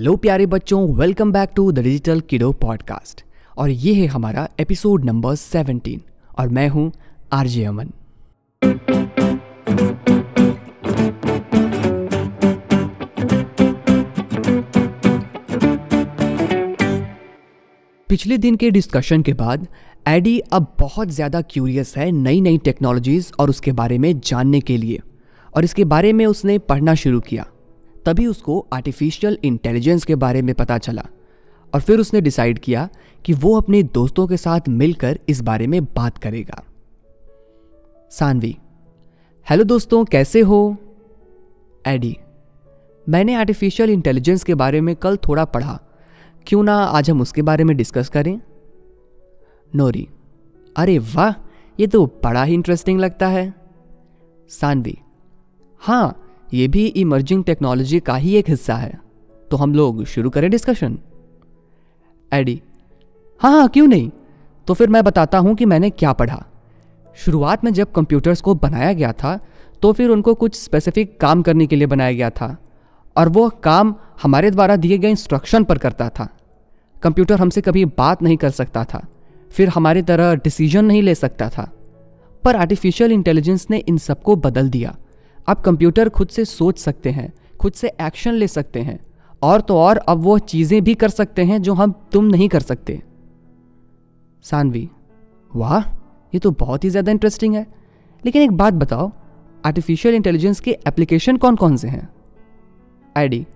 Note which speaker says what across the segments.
Speaker 1: Hello प्यारे बच्चों welcome back to the digital kiddo podcast और ये है हमारा एपिसोड नंबर 17 और मैं हूँ आरजे अमन। पिछले दिन के डिस्कशन के बाद एडी अब बहुत ज़्यादा क्यूरियस है नई नई टेक्नोलॉजीज़ और उसके बारे में जानने के लिए। और इसके बारे में उसने पढ़ना शुरू किया। तभी उसको आर्टिफिशियल इंटेलिजेंस के बारे में पता चला और फिर उसने डिसाइड किया कि वो अपने दोस्तों के साथ मिलकर इस बारे में बात करेगा। सानवी, हेलो दोस्तों, कैसे हो? एडी मैंने आर्टिफिशियल इंटेलिजेंस के बारे में कल थोड़ा पढ़ा। क्यों ना आज हम उसके बारे में डिस्कस करें? नोरी, अरे वाह, ये तो बड़ा ही इंटरेस्टिंग लगता है। सानवी हाँ ये भी इमर्जिंग टेक्नोलॉजी का ही एक हिस्सा है। तो हम लोग शुरू करें डिस्कशन एडी हाँ हाँ क्यों नहीं? तो फिर मैं बताता हूँ कि मैंने क्या पढ़ा। शुरुआत में जब कंप्यूटर्स को बनाया गया था तो फिर उनको कुछ स्पेसिफिक काम करने के लिए बनाया गया था, और वो काम हमारे द्वारा दिए गए इंस्ट्रक्शन पर करता था। कंप्यूटर हमसे कभी बात नहीं कर सकता था, फिर हमारी तरह डिसीज़न नहीं ले सकता था। पर आर्टिफिशियल इंटेलिजेंस ने इन सबको बदल दिया। अब कंप्यूटर खुद से सोच सकते हैं, खुद से एक्शन ले सकते हैं, और तो और अब वो चीज़ें भी कर सकते हैं जो हम तुम नहीं कर सकते। सानवी, वाह, ये तो बहुत ही ज़्यादा इंटरेस्टिंग है। लेकिन एक बात बताओ आर्टिफिशियल इंटेलिजेंस के एप्लीकेशन कौन कौन से हैं? आईडी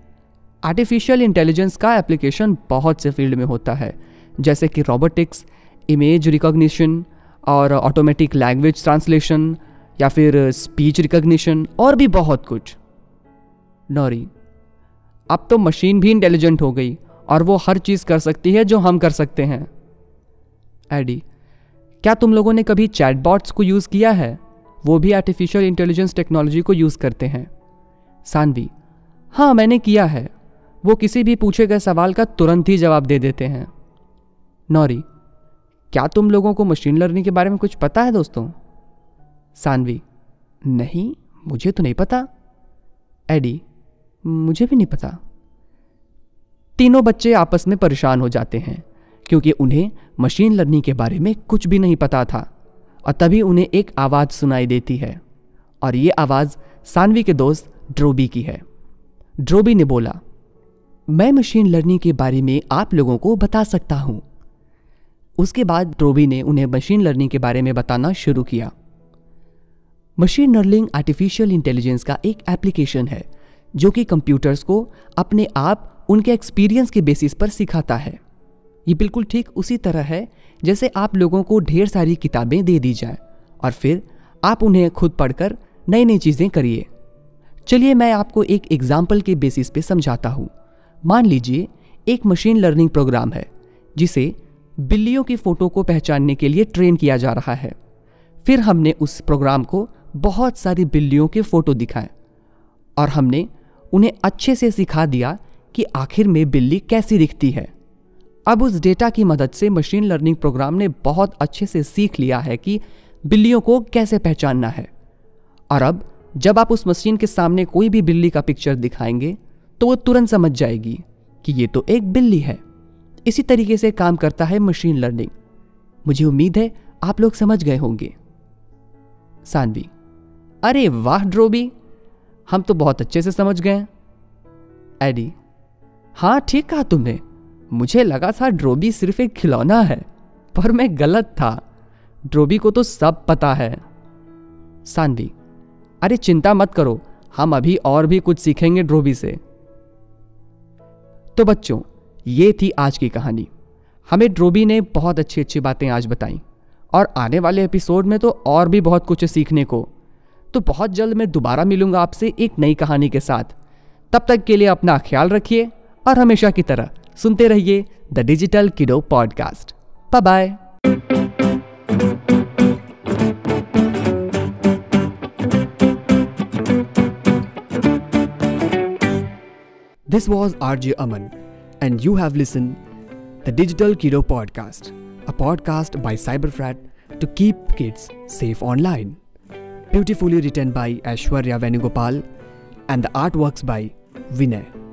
Speaker 1: आर्टिफिशियल इंटेलिजेंस का एप्लीकेशन बहुत से फ़ील्ड में होता है, जैसे कि रोबोटिक्स इमेज रिकॉग्निशन और ऑटोमेटिक लैंग्वेज ट्रांसलेशन या फिर स्पीच रिकग्निशन और भी बहुत कुछ। नॉरी अब तो मशीन भी इंटेलिजेंट हो गई और वो हर चीज़ कर सकती है जो हम कर सकते हैं। एडी क्या तुम लोगों ने कभी चैटबॉट्स को यूज़ किया है? वो भी आर्टिफिशियल इंटेलिजेंस टेक्नोलॉजी को यूज़ करते हैं। सानवी हाँ मैंने किया है। वो किसी भी पूछे गए सवाल का तुरंत ही जवाब दे देते हैं। नौरी क्या तुम लोगों को मशीन लर्निंग के बारे में कुछ पता है दोस्तों? सानवी, नहीं, मुझे तो नहीं पता। एडी, मुझे भी नहीं पता। तीनों बच्चे आपस में परेशान हो जाते हैं, क्योंकि उन्हें मशीन लर्निंग के बारे में कुछ भी नहीं पता था, और तभी उन्हें एक आवाज़ सुनाई देती है, और ये आवाज़ सानवी के दोस्त ड्रोबी की है। ड्रोबी ने बोला, मैं मशीन लर्निंग के बारे में आप लोगों को बता सकता हूँ। उसके बाद ड्रोबी ने उन्हें मशीन लर्निंग के बारे में बताना शुरू किया। मशीन लर्निंग आर्टिफिशियल इंटेलिजेंस का एक एप्लीकेशन है, जो कि कंप्यूटर्स को अपने आप उनके एक्सपीरियंस के बेसिस पर सिखाता है। ये बिल्कुल ठीक उसी तरह है, जैसे आप लोगों को ढेर सारी किताबें दे दी जाए, और फिर आप उन्हें खुद पढ़कर नई नई चीज़ें करिए। चलिए मैं आपको एक एग्ज़ाम्पल के बेसिस पे समझाता हूँ। मान लीजिए, एक मशीन लर्निंग प्रोग्राम है, जिसे बिल्लियों की फ़ोटो को पहचानने के लिए ट्रेन किया जा रहा है। फिर हमने उस प्रोग्राम को बहुत सारी बिल्लियों के फ़ोटो दिखाए और हमने उन्हें अच्छे से सिखा दिया कि आखिर में बिल्ली कैसी दिखती है। अब उस डेटा की मदद से मशीन लर्निंग प्रोग्राम ने बहुत अच्छे से सीख लिया है कि बिल्लियों को कैसे पहचानना है। और अब, जब आप उस मशीन के सामने कोई भी बिल्ली का पिक्चर दिखाएँगे तो वो तुरंत समझ जाएगी कि ये तो एक बिल्ली है। इसी तरीके से काम करता है मशीन लर्निंग मुझे उम्मीद है आप लोग समझ गए होंगे। सानवी अरे वाह, ड्रोबी। हम तो बहुत अच्छे से समझ गए। एडी हाँ ठीक कहा तुमने। मुझे लगा था ड्रोबी सिर्फ़ एक खिलौना है, पर मैं गलत था। ड्रोबी को तो सब पता है। सानवी, अरे चिंता मत करो, हम अभी और भी कुछ सीखेंगे ड्रोबी से। तो बच्चों, ये थी आज की कहानी। हमें ड्रोबी ने बहुत अच्छी अच्छी बातें आज बताई, और आने वाले एपिसोड में तो और भी बहुत कुछ सीखने को। तो बहुत जल्द मैं दोबारा मिलूँगा आपसे एक नई कहानी के साथ। तब तक के लिए अपना ख्याल रखिए और हमेशा की तरह सुनते रहिए the digital kiddo podcast. Bye this was R J Aman and you have listen the digital kiddo podcast a podcast by cyber frat to keep kids safe online Beautifully written by Ashwarya Venugopal and the artworks by Vinay.